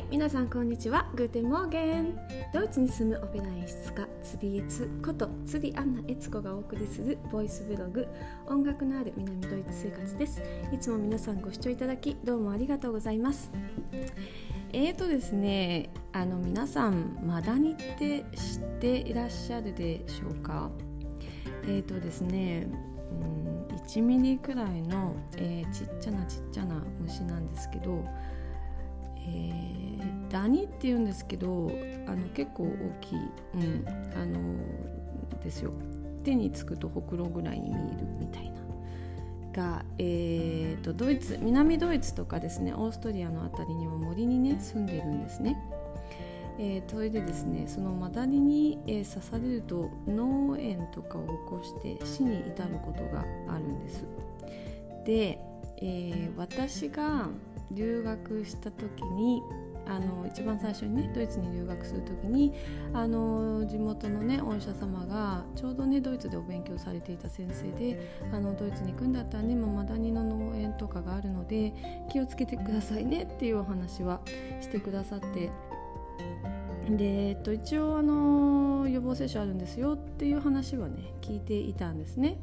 い皆さんこんにちは。 Guten Morgen。ドイツに住むオペラ演出家釣りエツこと釣りアンナエツコがお送りするボイスブログ音楽のある南ドイツ生活です。いつも皆さんご視聴いただきどうもありがとうございます。えーとですねあの皆さんマダニって知っていらっしゃるでしょうか？えーとですねうん1ミリくらいの、えー、ちっちゃなちっちゃな虫なんですけどえー、ダニって言うんですけどあの結構大きい、うん、あのですよ手につくとほくろぐらいに見えるみたいなが、えーと、ドイツ南ドイツとかですねオーストリアの辺りにも森にね住んでるんですね。えー、それでですねそのマダニに、えー、刺されると脳炎とかを起こして死に至ることがあるんです。で、えー、私が留学した時にあの一番最初にねドイツに留学する時にあの地元のねお医者様がちょうどねドイツでお勉強されていた先生であのドイツに行くんだったらねマダニの農園とかがあるので気をつけてくださいねっていうお話はしてくださってで、えっと、一応あの予防接種あるんですよっていう話はね聞いていたんですね。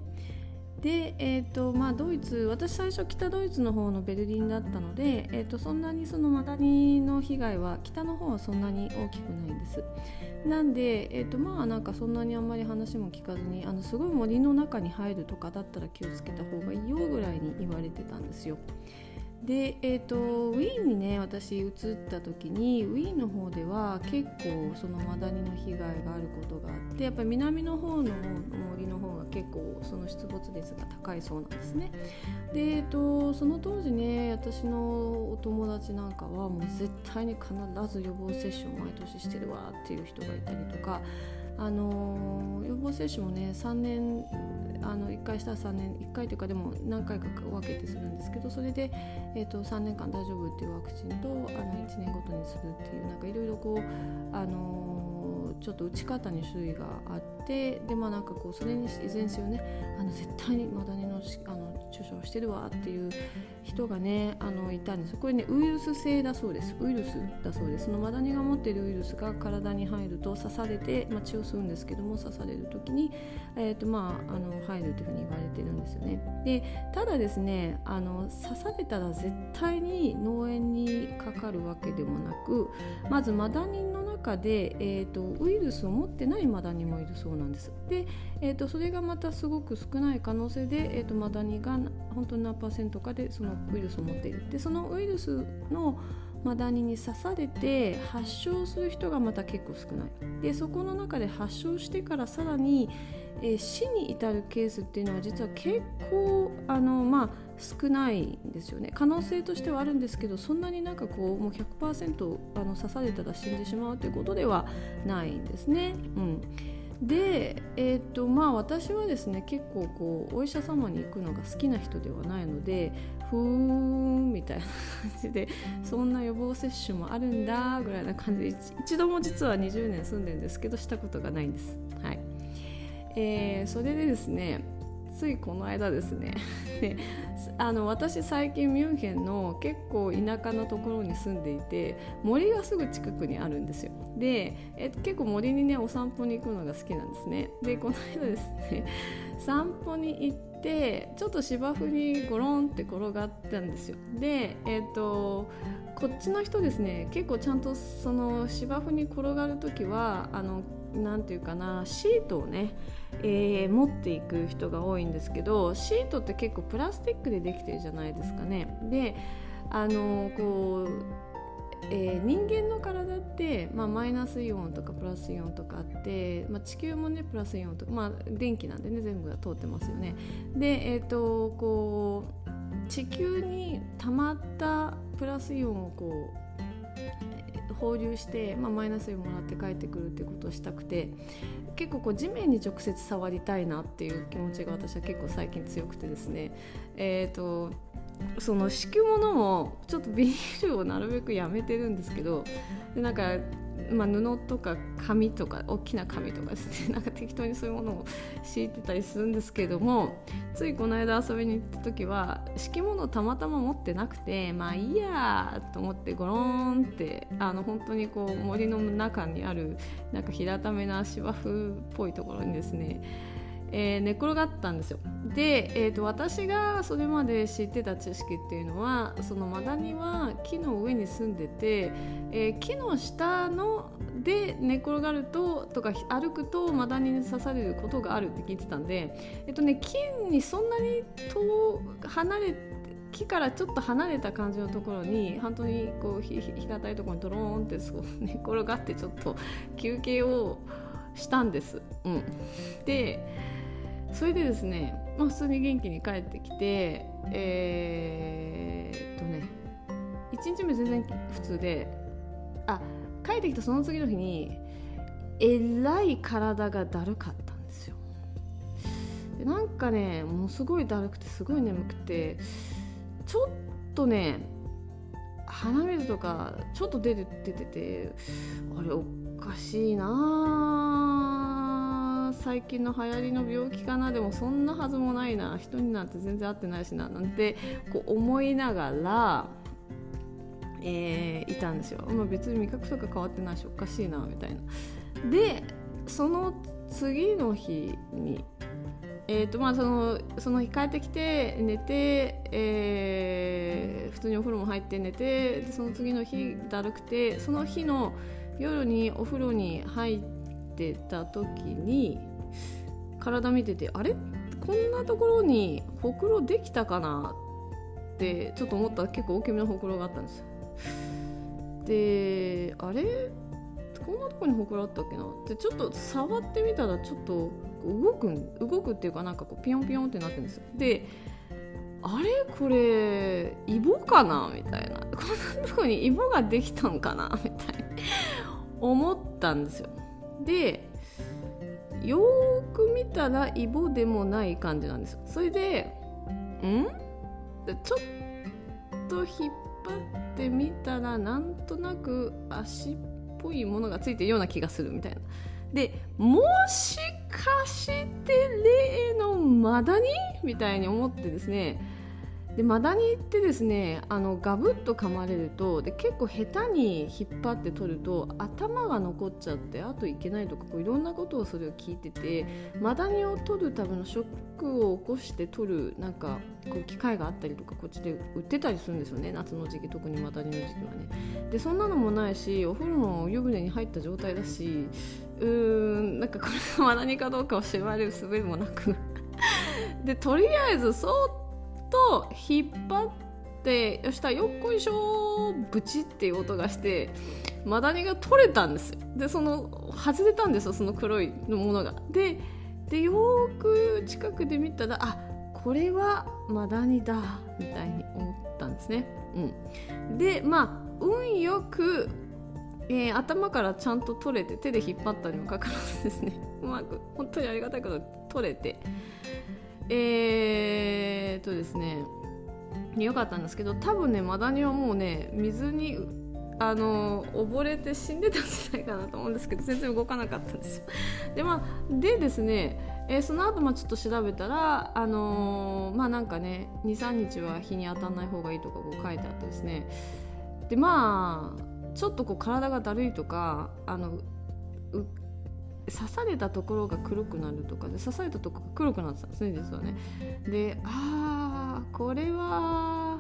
で、えーとまあ、ドイツ私最初北ドイツの方のベルリンだったので、えーと、そんなにそのマダニの被害は北の方はそんなに大きくないんです。なんで、えーとまあ、なんかそんなにあんまり話も聞かずにあのすごい森の中に入るとかだったら気をつけた方がいいよぐらいに言われてたんですよ。で、えーと、ウィーンにね私移った時にウィーンの方では結構そのマダニの被害があることがあってやっぱり南の方の森の方が結構その出没率が高いそうなんですね。で、えーと、その当時ね私のお友達なんかはもう絶対に必ず予防接種を毎年してるわっていう人がいたりとか。あの予防接種もね3年あの回したら3年1回というかでも何回か分けてするんですけどそれで、えーと、3年間大丈夫っていうワクチンとあの1年ごとにするっていうなんかいろいろこうあのちょっと打ち方に種類があってでまあなんかこうそれにいずれにせよねあの絶対にマダニのあの注射をしてるわっていう人がねあのいたんですこれねウイルス性だそうです。ウイルスだそうです。そのマダニが持っているウイルスが体に入ると刺されて、まあ、血を吸うんですけども刺される時に、えーとまあ、あの入るというふうに言われてるんですよね。でただですねあの刺されたら絶対に脳炎にかかるわけでもなくまずマダニので、えーと、ウイルスを持ってないマダニもいるそうなんです。で、えーと、それがまたすごく少ない可能性で、えーと、マダニが本当に何パーセントかでそのウイルスを持っている。でそのウイルスのマダニに刺されて発症する人がまた結構少ない。でそこの中で発症してからさらに、えー、死に至るケースっていうのは実は結構あの、まあ、少ないんですよね可能性としてはあるんですけどそんなになんかこうもう100%あの刺されたら死んでしまうということではないんですね。うんで、えーとまあ、私はですね結構こうお医者様に行くのが好きな人ではないのでふーんみたいな感じでそんな予防接種もあるんだぐらいな感じで一度も実は20年住んでるんですけどしたことがないんです。はいえー、それでですねついこの間ですね。であの私最近ミュンヘンの結構田舎のところに住んでいて森がすぐ近くにあるんですよ。でえ結構森にねお散歩に行くのが好きなんですね。でこの間ですね 散歩に行ってちょっと芝生にゴロンって転がったんですよ。でえっ、ー、とこっちの人ですね結構ちゃんとその芝生に転がる時はあのなんていうかなシートをね、えー、持っていく人が多いんですけどシートって結構プラスチックでできてるじゃないですかね。であのこうえー、人間の体って、まあ、マイナスイオンとかプラスイオンとかあって、まあ、地球もねプラスイオンとか、まあ、電気なんでね全部が通ってますよね。で、えーとこう地球に溜まったプラスイオンをこう放流して、まあ、マイナスイオンもらって帰ってくるっていうことをしたくて結構こう地面に直接触りたいなっていう気持ちが私は結構最近強くてですね。えっ、ー、とその敷物もちょっとビニールをなるべくやめてるんですけどでなんかまあ、布とか紙とか大きな紙とかですね。なんか適当にそういうものを敷いてたりするんですけれどもついこの間遊びに行った時は敷物たまたま持ってなくてまあいいやと思ってゴローンってあの本当にこう森の中にあるなんか平ためな芝生っぽいところにですねえー、寝転がったんですよ。で、えーと、私がそれまで知ってた知識っていうのはそのマダニは木の上に住んでて、えー、木の下ので寝転がるととか歩くとマダニに刺されることがあるって聞いてたんで、えっ、ー、とね、木にそんなに遠離れ木からちょっと離れた感じのところに本当にこう平たいところにドローンってそう 寝転がってちょっと休憩をしたんです。うん、でそれでですね、まあ、普通に元気に帰ってきてえー、っとね1日目全然普通であ帰ってきたその次の日にえらい体がだるかったんですよでなんかねものすごいだるくてすごい眠くてちょっとね鼻水とかちょっと出て出ててあれおかしいなあ最近の流行りの病気かな？でもそんなはずもないな。人になんて全然会ってないしな。なんてこう思いながら、えー、いたんですよ、まあ、別に味覚とか変わってないしおかしいなみたいな。でその次の日にえーとまあ、そのその日帰ってきて寝て、えー、普通にお風呂も入って寝てでその次の日だるくてその日の夜にお風呂に入ってた時に体見ててあれ？こんなところにほくろできたかなってちょっと思ったら結構大きめのほくろがあったんです。であれ？こんなとこにほくろあったっけな？ってちょっと触ってみたらちょっと動く動くっていうかなんかこうピヨンピヨンってなってるんですよ。であれ？これイボかなみたいな。こんなとこにイボができたんかなみたいな。思ったんですよ。でよく見たらイボでもない感じなんです。それでん？ちょっと引っ張ってみたらなんとなく足っぽいものがついてるような気がするみたいな。でもしかして例のマダニ？みたいに思ってですねでマダニってですねあのガブッと噛まれるとで結構下手に引っ張って取ると頭が残っちゃってあといけないとかこういろんなことをそれを聞いててマダニを取るためのショックを起こして取るなんかこう機械があったりとかこっちで売ってたりするんですよね夏の時期特にマダニの時期はね。でそんなのもないしお風呂の湯船に入った状態だしうーんなんかこれがマダニかどうかを調べる術もなく。でとりあえずそうと引っ張ってよしたよっこいしょブチっていう音がしてマダニが取れたんですよ。でその外れたんですよその黒いものが。ででよく近くで見たらあこれはマダニだみたいに思ったんですね、うん、でまあ運よくえー、頭からちゃんと取れて手で引っ張ったにもかかわらずですね。うまく本当にありがたいこと取れて。えー、とですねよかったんですけど多分ねマダニはもうね水にあの溺れて死んでたんじゃないかなと思うんですけど全然動かなかったんですよ。でまあでですね、えー、その後まあちょっと調べたらあのー、まあなんかね23日は日に当たらない方がいいとかこう書いてあってですねでまあちょっとこう体がだるいとかあの刺されたところが黒くなるとかで刺されたところが黒くなってたんですね実はね。でああこれは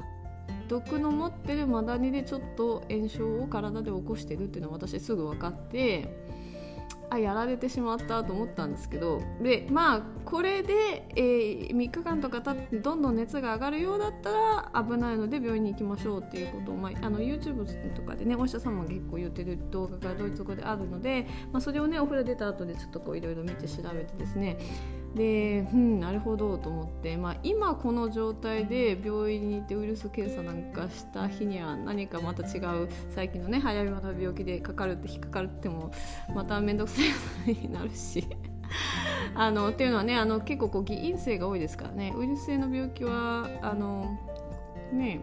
毒の持ってるマダニでちょっと炎症を体で起こしてるっていうのは私すぐ分かってあやられてしまったと思ったんですけどでまあこれで、えー、3日間とかたってどんどん熱が上がるようだったら危ないので病院に行きましょうっていうことを、まあ、あの YouTube とかでねお医者さんも結構言ってる動画がドイツ語であるので、まあ、それをねお風呂出た後でちょっとこういろいろ見て調べてですねでうんなるほどと思って、まあ、今この状態で病院に行ってウイルス検査なんかした日には何かまた違う最近のね早めの病気でかかるって引っかかるってもまた面倒くさいことになるし。あのっていうのはねあの結構こう偽陰性が多いですからね。ウイルス性の病気はあのね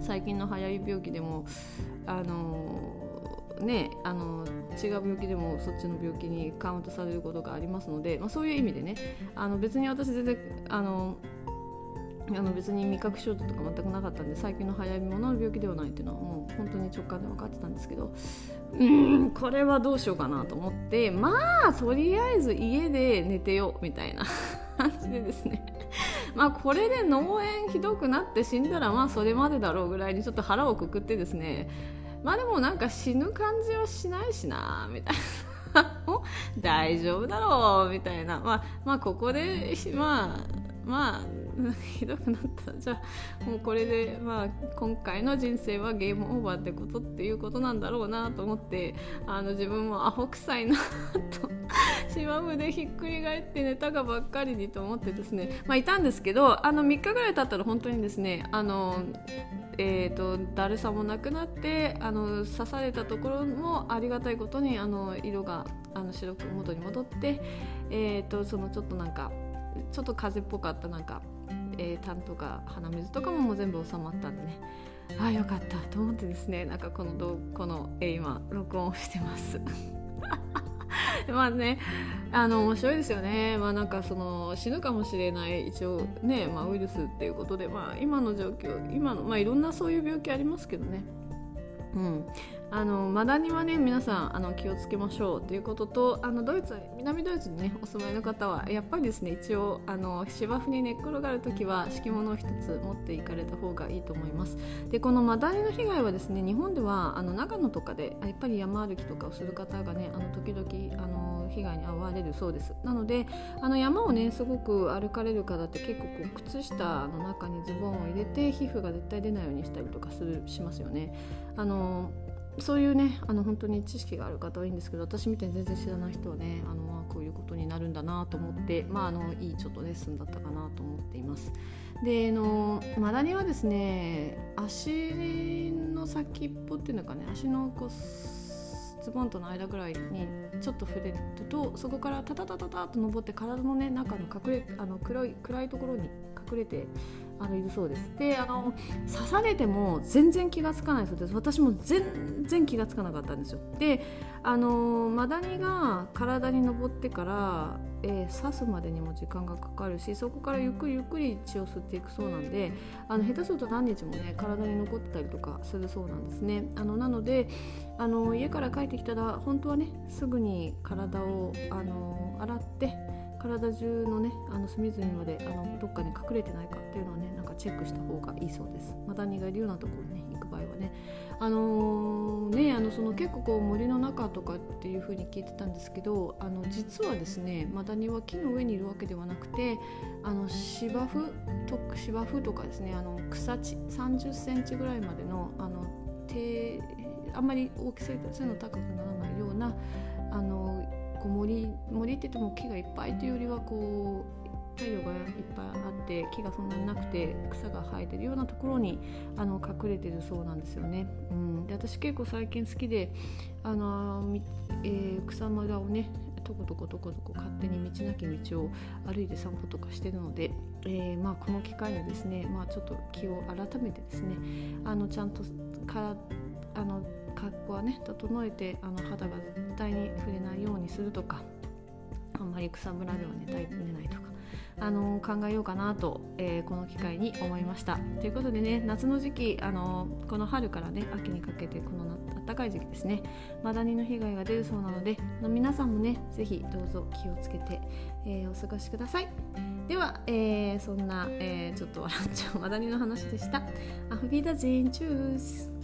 最近の早い病気でもあのねあの違う病気でもそっちの病気にカウントされることがありますので、まあ、そういう意味でねあの別に私全然あのあの別に味覚症状とか全くなかったんで最近の早いものの病気ではないっていうのはもう本当に直感で分かってたんですけどうんこれはどうしようかなと思ってまあとりあえず家で寝てよみたいな 感じでですね。まあこれで脳炎ひどくなって死んだらまあそれまでだろうぐらいにちょっと腹をくくってですねまあでもなんか死ぬ感じはしないしなみたいな。大丈夫だろうみたいな。まあまあここでまあまあひどくなった。じゃあもうこれでまあ今回の人生はゲームオーバーってことっていうことなんだろうなと思ってあの自分もアホ臭いなと芝生でひっくり返って寝たがばっかりにと思ってですねまあいたんですけどあの3日ぐらい経ったら本当にですねあのえーと、だるさもなくなってあの刺されたところもありがたいことにあの色があの白く元に戻って、えーとそのちょっとなんかちょっと風邪っぽかったなんか、えー、痰とか鼻水とかももう全部収まったんでね。ああよかったと思ってですねなんかこのどこの、えー、今録音してます。まあねあの面白いですよね。まあなんかその死ぬかもしれない一応ね、まあ、ウイルスっていうことでまあ今の状況今のまあいろんなそういう病気ありますけどね。うん、あのマダニはね皆さんあの気をつけましょうということとあのドイツ南ドイツにねお住まいの方はやっぱりですね一応あの芝生に寝っ転がる時は敷物を一つ持っていかれた方がいいと思います。でこのマダニの被害はですね日本ではあの長野とかでやっぱり山歩きとかをする方がねあの時々あの被害に遭われるそうです。なのであの山をねすごく歩かれる方って結構こう靴下の中にズボンを入れて皮膚が絶対出ないようにしたりとかするしますよね。あのそういうねあの本当に知識がある方はいいんですけど私みたいに全然知らない人はねあの、こういうことになるんだなと思って、まあ、あのいいちょっとレッスンだったかなと思っています。であのマダニはですね足の先っぽっていうのかね足のこうズボンとの間ぐらいにちょっと触れるとそこからタタタタタと登って体のね中の隠れあの黒い暗いところに隠れてあのいるそうです。であの刺されても全然気が付かないそうです。私も全然気が付かなかったんですよ。であのマダニが体に上ってから、えー、刺すまでにも時間がかかるしそこからゆっくりゆっくり血を吸っていくそうなんであの下手すると何日もね体に残ってたりとかするそうなんですね。あのなのであの家から帰ってきたら本当はねすぐに体をあの洗って体中のねあの隅々まであのどっかに隠れてないかっていうのをねなんかチェックした方がいいそうです。マダニがいるようなところに、ね、行く場合はね。あのー、ねあのその結構こう森の中とかっていう風に聞いてたんですけどあの実はですねマダニは木の上にいるわけではなくてあの芝生と芝生とかですねあの草地30センチぐらいまでのあの手あんまり大きさの高くならないようなあのこう森森って言っても木がいっぱいというよりはこう太陽がいっぱいあって木がそんなになくて草が生えてるようなところにあの隠れてるそうなんですよね。うん、で私結構最近好きであの、えー、草むらをねとことことことこ勝手に道なき道を歩いて散歩とかしてるので、えー、まあ、この機会にですね、まあ、ちょっと気を改めてですねあのちゃんとからあの格好はね整えてあの肌が対に触れないようにするとかあんまり草むらでは寝たい寝ないとかあの考えようかなと、えー、この機会に思いました。ということでね夏の時期あのこの春からね秋にかけてこの暖かい時期ですね。マダニの被害が出るそうなので皆さんもね是非どうぞ気をつけて、えー、お過ごしください。では、えー、そんな、え、ちょっと笑っちゃうマダニの話でした。アフビダゼンチュース。